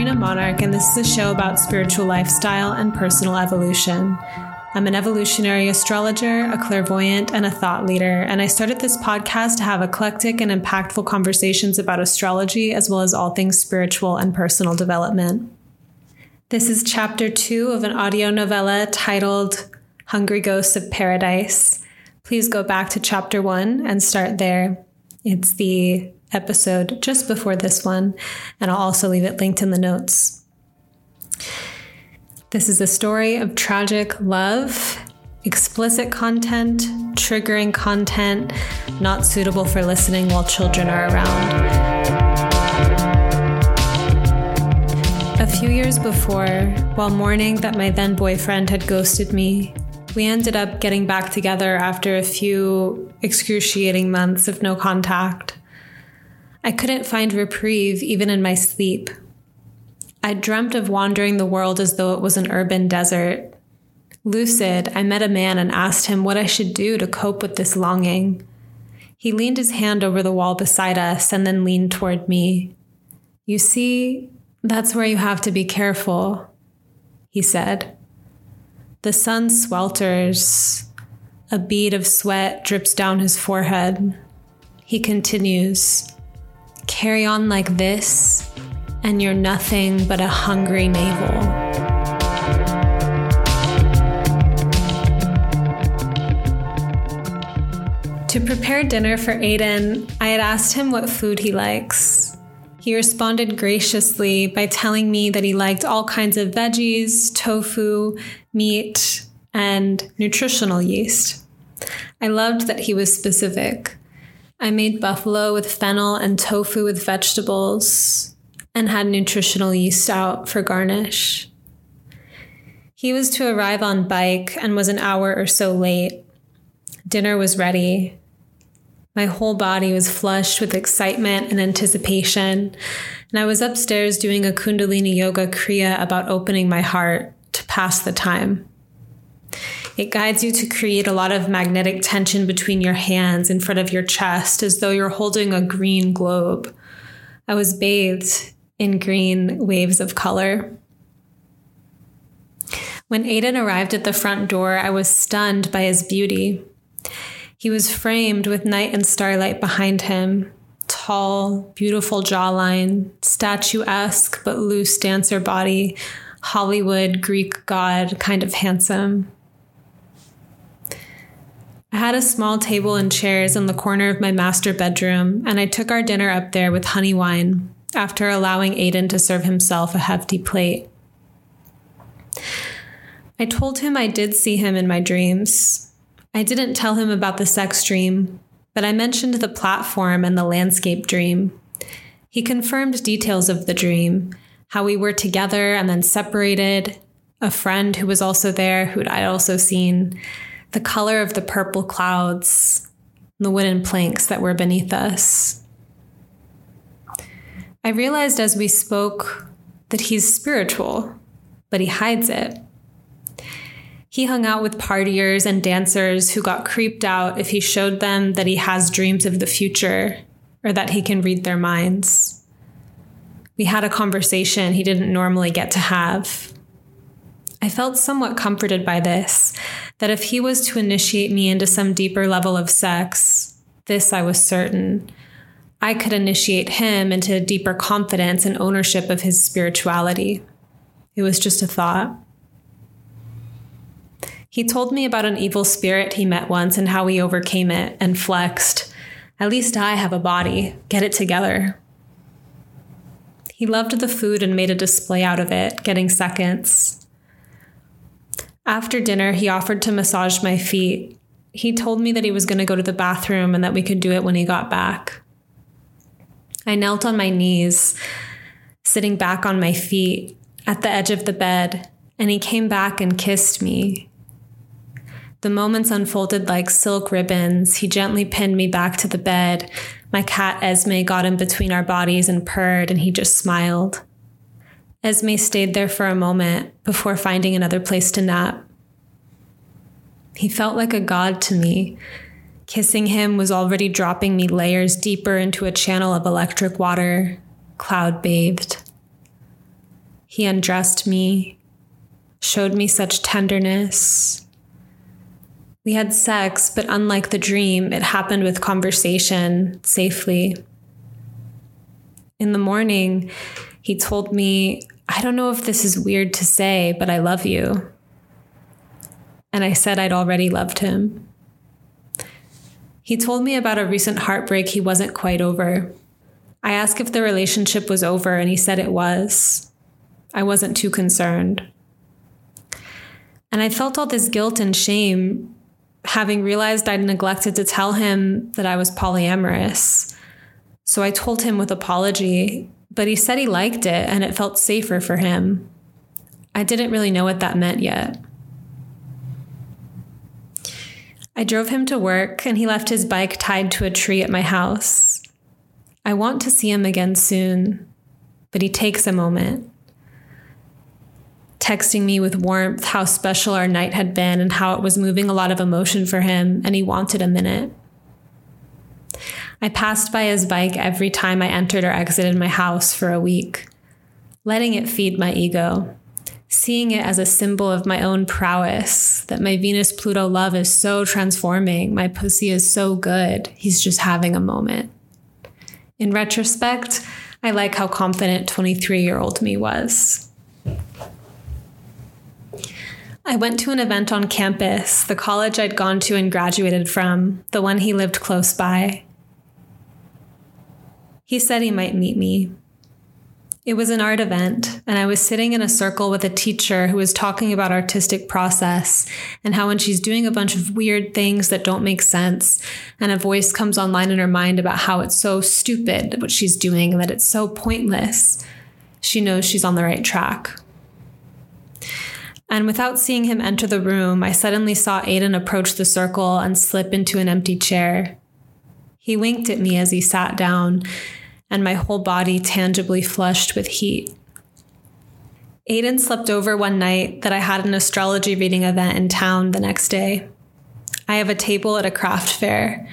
Sabrina Monarch, and this is a show about spiritual lifestyle and personal evolution. I'm an evolutionary astrologer, a clairvoyant, and a thought leader, and I started this podcast to have eclectic and impactful conversations about astrology as well as all things spiritual and personal development. This is chapter two of an audio novella titled Hungry Ghosts of Paradise. Please go back to chapter one and start there. It's the episode just before this one, and I'll also leave it linked in the notes. This is a story of tragic love, explicit content, triggering content, not suitable for listening while children are around. A few years before, while mourning that my then boyfriend had ghosted me, we ended up getting back together after a few excruciating months of no contact. I couldn't find reprieve even in my sleep. I dreamt of wandering the world as though it was an urban desert. Lucid, I met a man and asked him what I should do to cope with this longing. He leaned his hand over the wall beside us and then leaned toward me. You see, that's where you have to be careful, he said. The sun swelters. A bead of sweat drips down his forehead. He continues carry on like this, and you're nothing but a hungry navel. To prepare dinner for Aiden, I had asked him what food he likes. He responded graciously by telling me that he liked all kinds of veggies, tofu, meat, and nutritional yeast. I loved that he was specific. I made buffalo with fennel and tofu with vegetables and had nutritional yeast out for garnish. He was to arrive on bike and was an hour or so late. Dinner was ready. My whole body was flushed with excitement and anticipation, and I was upstairs doing a Kundalini Yoga Kriya about opening my heart to pass the time. It guides you to create a lot of magnetic tension between your hands in front of your chest as though you're holding a green globe. I was bathed in green waves of color. When Aiden arrived at the front door, I was stunned by his beauty. He was framed with night and starlight behind him. Tall, beautiful jawline, statuesque but loose dancer body, Hollywood Greek god kind of handsome. I had a small table and chairs in the corner of my master bedroom, and I took our dinner up there with honey wine after allowing Aiden to serve himself a hefty plate. I told him I did see him in my dreams. I didn't tell him about the sex dream, but I mentioned the platform and the landscape dream. He confirmed details of the dream how we were together and then separated, a friend who was also there, who I'd also seen, the color of the purple clouds, and the wooden planks that were beneath us. I realized as we spoke that he's spiritual, but he hides it. He hung out with partiers and dancers who got creeped out if he showed them that he has dreams of the future or that he can read their minds. We had a conversation he didn't normally get to have. I felt somewhat comforted by this, that if he was to initiate me into some deeper level of sex, this I was certain, I could initiate him into deeper confidence and ownership of his spirituality. It was just a thought. He told me about an evil spirit he met once and how he overcame it and flexed. At least I have a body. Get it together. He loved the food and made a display out of it, getting seconds. After dinner, he offered to massage my feet. He told me that he was going to go to the bathroom and that we could do it when he got back. I knelt on my knees, sitting back on my feet at the edge of the bed, and he came back and kissed me. The moments unfolded like silk ribbons. He gently pinned me back to the bed. My cat Esme got in between our bodies and purred, and he just smiled. Esme stayed there for a moment before finding another place to nap. He felt like a god to me. Kissing him was already dropping me layers deeper into a channel of electric water, cloud bathed. He undressed me, showed me such tenderness. We had sex, but unlike the dream, it happened with conversation safely. In the morning, he told me, I don't know if this is weird to say, but I love you. And I said I'd already loved him. He told me about a recent heartbreak he wasn't quite over. I asked if the relationship was over, and he said it was. I wasn't too concerned. And I felt all this guilt and shame, having realized I'd neglected to tell him that I was polyamorous. So I told him with apology, but he said he liked it and it felt safer for him. I didn't really know what that meant yet. I drove him to work and he left his bike tied to a tree at my house. I want to see him again soon, but he takes a moment. Texting me with warmth how special our night had been and how it was moving a lot of emotion for him, and he wanted a minute. I passed by his bike every time I entered or exited my house for a week, letting it feed my ego seeing it as a symbol of my own prowess that my Venus Pluto love is so transforming. My pussy is so good. He's just having a moment. In retrospect, I like how confident 23 year old me was. I went to an event on campus, the college I'd gone to and graduated from, the one he lived close by. He said he hmm. might meet me, it was an art event, and I was sitting in a circle with a teacher who was talking about artistic process and how when she's doing a bunch of weird things that don't make sense, and a voice comes online in her mind about how it's so stupid what she's doing and that it's so pointless, she knows she's on the right track. And without seeing him enter the room, I suddenly saw Aiden approach the circle and slip into an empty chair. He winked at me as he sat down and my whole body tangibly flushed with heat. Aiden slept over one night that I had an astrology reading event in town the next day. I have a table at a craft fair.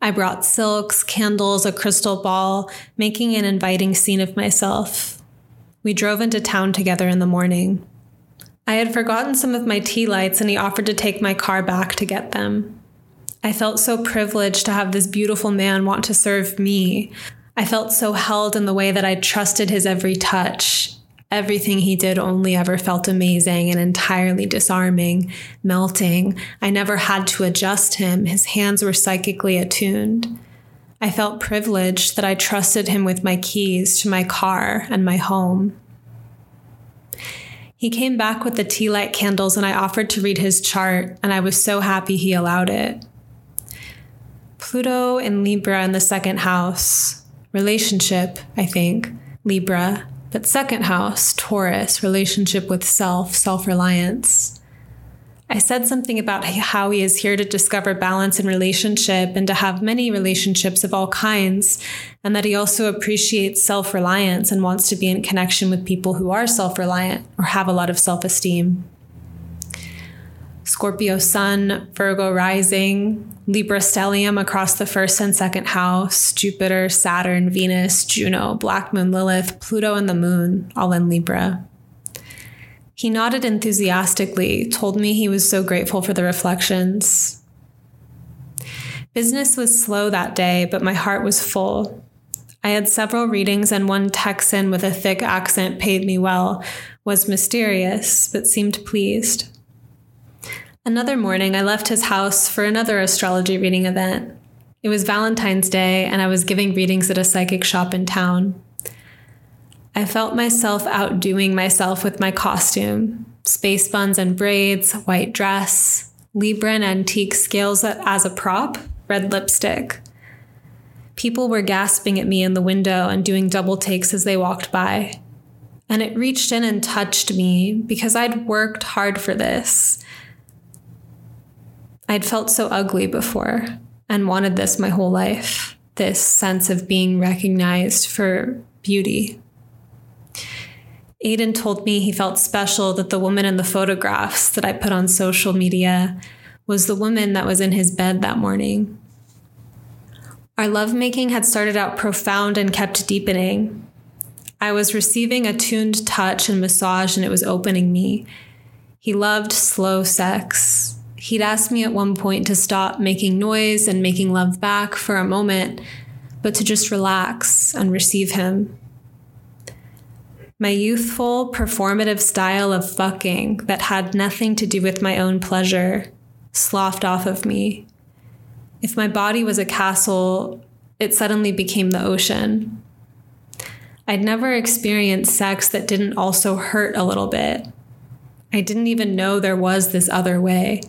I brought silks, candles, a crystal ball, making an inviting scene of myself. We drove into town together in the morning. I had forgotten some of my tea lights, and he offered to take my car back to get them. I felt so privileged to have this beautiful man want to serve me, I felt so held in the way that I trusted his every touch. Everything he did only ever felt amazing and entirely disarming, melting. I never had to adjust him. His hands were psychically attuned. I felt privileged that I trusted him with my keys to my car and my home. He came back with the tea light candles and I offered to read his chart, and I was so happy he allowed it. Pluto in Libra in the second house relationship, I think, Libra. But second house, Taurus, relationship with self, self reliance. I said something about how he is here to discover balance in relationship and to have many relationships of all kinds, and that he also appreciates self reliance and wants to be in connection with people who are self reliant or have a lot of self esteem. Scorpio Sun, Virgo Rising, Libra Stellium across the first and second house, Jupiter, Saturn, Venus, Juno, Black Moon, Lilith, Pluto, and the Moon, all in Libra. He nodded enthusiastically, told me he was so grateful for the reflections. Business was slow that day, but my heart was full. I had several readings, and one Texan with a thick accent paid me well, was mysterious, but seemed pleased. Another morning, I left his house for another astrology reading event. It was Valentine's Day, and I was giving readings at a psychic shop in town. I felt myself outdoing myself with my costume space buns and braids, white dress, Libra and antique scales as a prop, red lipstick. People were gasping at me in the window and doing double takes as they walked by. And it reached in and touched me because I'd worked hard for this I'd felt so ugly before and wanted this my whole life this sense of being recognized for beauty. Aiden told me he felt special that the woman in the photographs that I put on social media was the woman that was in his bed that morning. Our lovemaking had started out profound and kept deepening. I was receiving a tuned touch and massage, and it was opening me. He loved slow sex. He'd asked me at one point to stop making noise and making love back for a moment, but to just relax and receive him. My youthful, performative style of fucking that had nothing to do with my own pleasure sloughed off of me. If my body was a castle, it suddenly became the ocean. I'd never experienced sex that didn't also hurt a little bit. I didn't even know there was this other way.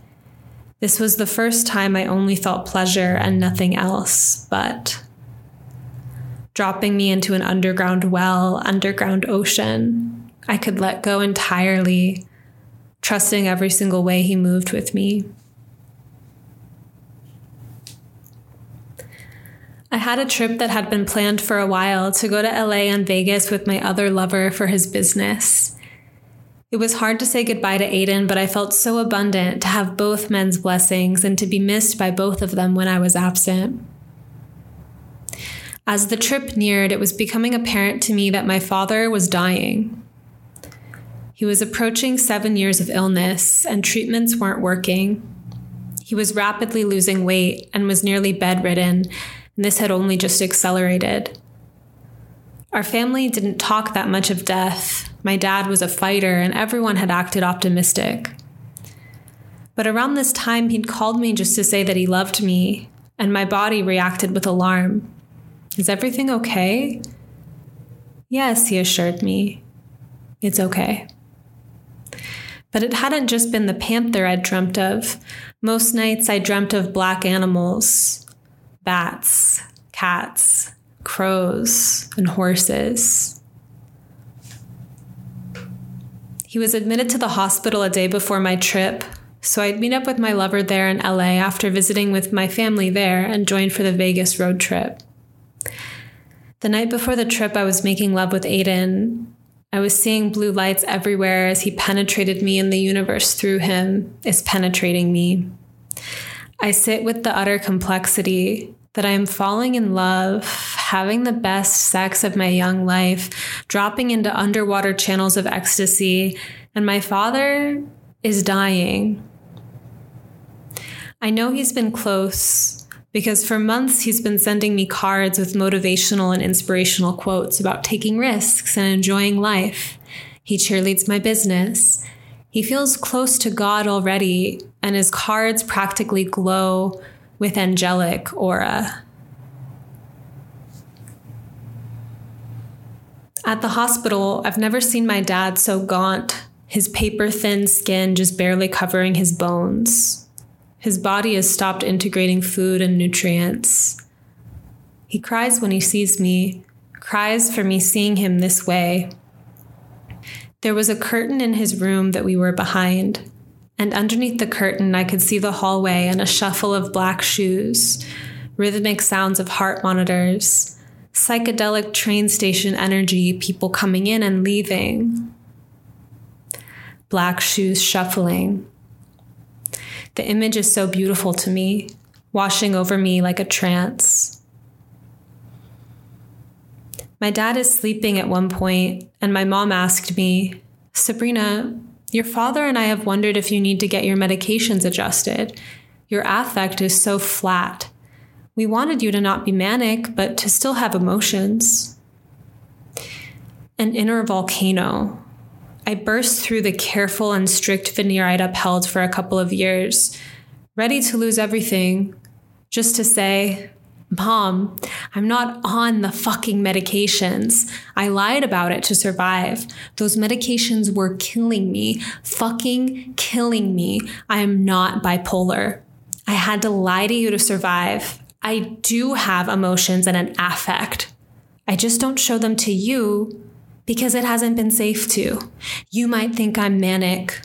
This was the first time I only felt pleasure and nothing else, but dropping me into an underground well, underground ocean. I could let go entirely, trusting every single way he moved with me. I had a trip that had been planned for a while to go to LA and Vegas with my other lover for his business. It was hard to say goodbye to Aiden, but I felt so abundant to have both men's blessings and to be missed by both of them when I was absent. As the trip neared, it was becoming apparent to me that my father was dying. He was approaching seven years of illness, and treatments weren't working. He was rapidly losing weight and was nearly bedridden, and this had only just accelerated. Our family didn't talk that much of death. My dad was a fighter, and everyone had acted optimistic. But around this time, he'd called me just to say that he loved me, and my body reacted with alarm. Is everything okay? Yes, he assured me. It's okay. But it hadn't just been the panther I'd dreamt of. Most nights I dreamt of black animals bats, cats, crows, and horses. He was admitted to the hospital a day before my trip, so I'd meet up with my lover there in LA after visiting with my family there and join for the Vegas road trip. The night before the trip, I was making love with Aiden. I was seeing blue lights everywhere as he penetrated me, and the universe through him is penetrating me. I sit with the utter complexity that I am falling in love, having the best sex of my young life, dropping into underwater channels of ecstasy, and my father is dying. I know he's been close because for months he's been sending me cards with motivational and inspirational quotes about taking risks and enjoying life. He cheerleads my business. He feels close to God already, and his cards practically glow with angelic aura. At the hospital, I've never seen my dad so gaunt, his paper thin skin just barely covering his bones. His body has stopped integrating food and nutrients. He cries when he sees me, cries for me seeing him this way. There was a curtain in his room that we were behind, and underneath the curtain, I could see the hallway and a shuffle of black shoes, rhythmic sounds of heart monitors, psychedelic train station energy, people coming in and leaving, black shoes shuffling. The image is so beautiful to me, washing over me like a trance. My dad is sleeping at one point, and my mom asked me, Sabrina, your father and I have wondered if you need to get your medications adjusted. Your affect is so flat. We wanted you to not be manic, but to still have emotions. An inner volcano, I burst through the careful and strict veneer I'd upheld for a couple of years, ready to lose everything, just to say, Mom, I'm not on the fucking medications. I lied about it to survive. Those medications were killing me, fucking killing me. I am not bipolar. I had to lie to you to survive. I do have emotions and an affect. I just don't show them to you because it hasn't been safe to. You might think I'm manic.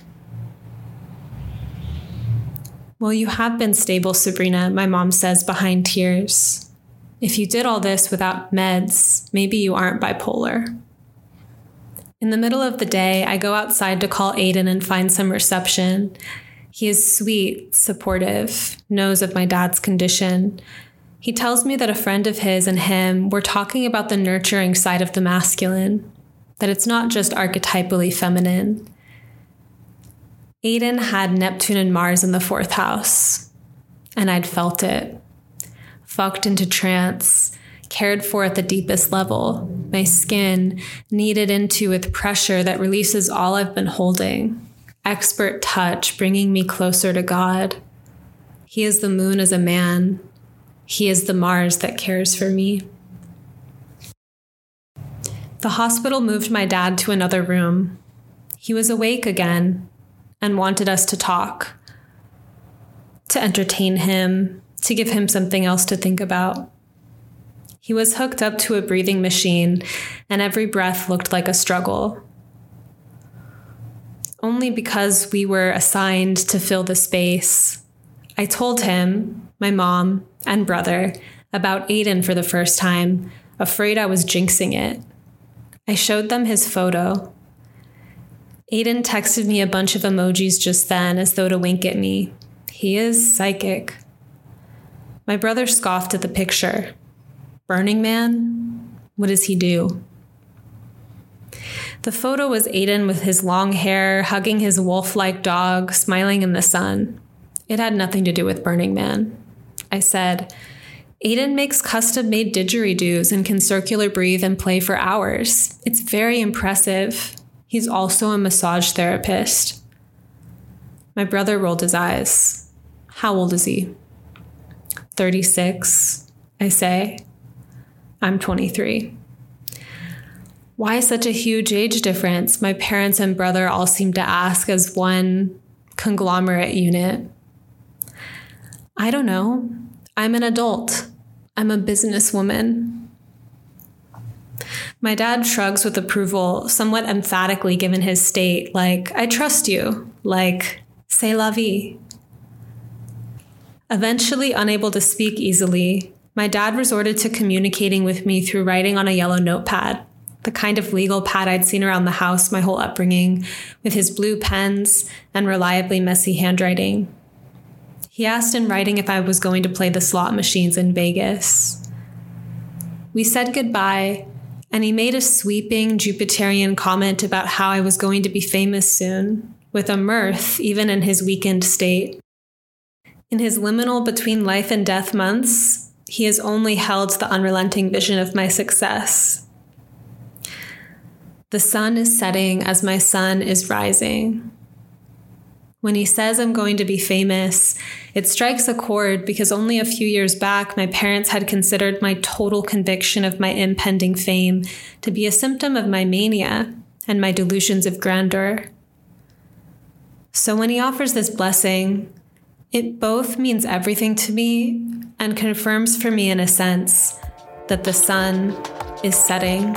Well, you have been stable, Sabrina, my mom says behind tears. If you did all this without meds, maybe you aren't bipolar. In the middle of the day, I go outside to call Aiden and find some reception. He is sweet, supportive, knows of my dad's condition, he tells me that a friend of his and him were talking about the nurturing side of the masculine. that it's not just archetypally feminine. Aiden had Neptune and Mars in the fourth house, and I'd felt it. Fucked into trance, cared for at the deepest level, my skin kneaded into with pressure that releases all I've been holding, expert touch bringing me closer to God. He is the moon as a man, He is the Mars that cares for me. The hospital moved my dad to another room. He was awake again and wanted us to talk, to entertain him, to give him something else to think about. He was hooked up to a breathing machine, and every breath looked like a struggle. Only because we were assigned to fill the space, I told him, my mom, and brother about Aiden for the first time, afraid I was jinxing it. I showed them his photo. Aiden texted me a bunch of emojis just then as though to wink at me. He is psychic. My brother scoffed at the picture. Burning Man? What does he do? The photo was Aiden with his long hair, hugging his wolf like dog, smiling in the sun. It had nothing to do with Burning Man. I said, Aiden makes custom made didgeridoos and can circular breathe and play for hours. It's very impressive. He's also a massage therapist. My brother rolled his eyes. How old is he? 36, I say. I'm 23. Why such a huge age difference? My parents and brother all seem to ask as one conglomerate unit. I don't know. I'm an adult. I'm a businesswoman. My dad shrugs with approval, somewhat emphatically given his state, like, I trust you, like, c'est la vie. Eventually, unable to speak easily, my dad resorted to communicating with me through writing on a yellow notepad, the kind of legal pad I'd seen around the house my whole upbringing, with his blue pens and reliably messy handwriting. He asked in writing if I was going to play the slot machines in Vegas. We said goodbye, and he made a sweeping Jupiterian comment about how I was going to be famous soon, with a mirth even in his weakened state. In his liminal between life and death months, he has only held the unrelenting vision of my success. The sun is setting as my sun is rising. When he says I'm going to be famous, it strikes a chord because only a few years back, my parents had considered my total conviction of my impending fame to be a symptom of my mania and my delusions of grandeur. So when he offers this blessing, it both means everything to me and confirms for me, in a sense, that the sun is setting.